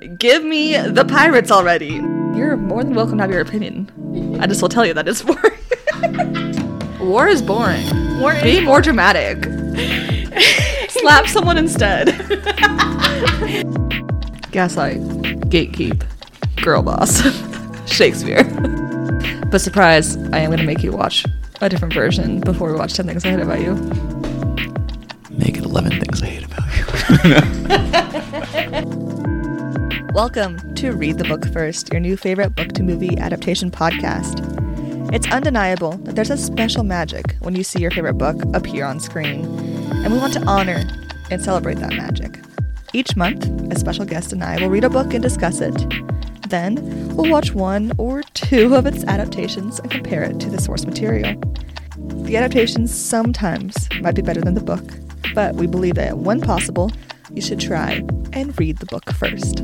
Give me the pirates already. You're more than welcome to have your opinion. I just will tell you that it's boring. War is boring. War is Be more dramatic. Slap someone instead. Gaslight, gatekeep, girl boss, Shakespeare. But surprise, I am going to make you watch a different version before we watch 10 Things I Hate About You. Make it 11 things I hate about you. Welcome to Read the Book First, your new favorite book to movie adaptation podcast. It's undeniable that there's a special magic when you see your favorite book appear on screen, and we want to honor and celebrate that magic. Each month, a special guest and I will read a book and discuss it. Then, we'll watch one or two of its adaptations and compare it to the source material. The adaptations sometimes might be better than the book, but we believe that when possible, you should try and read the book first.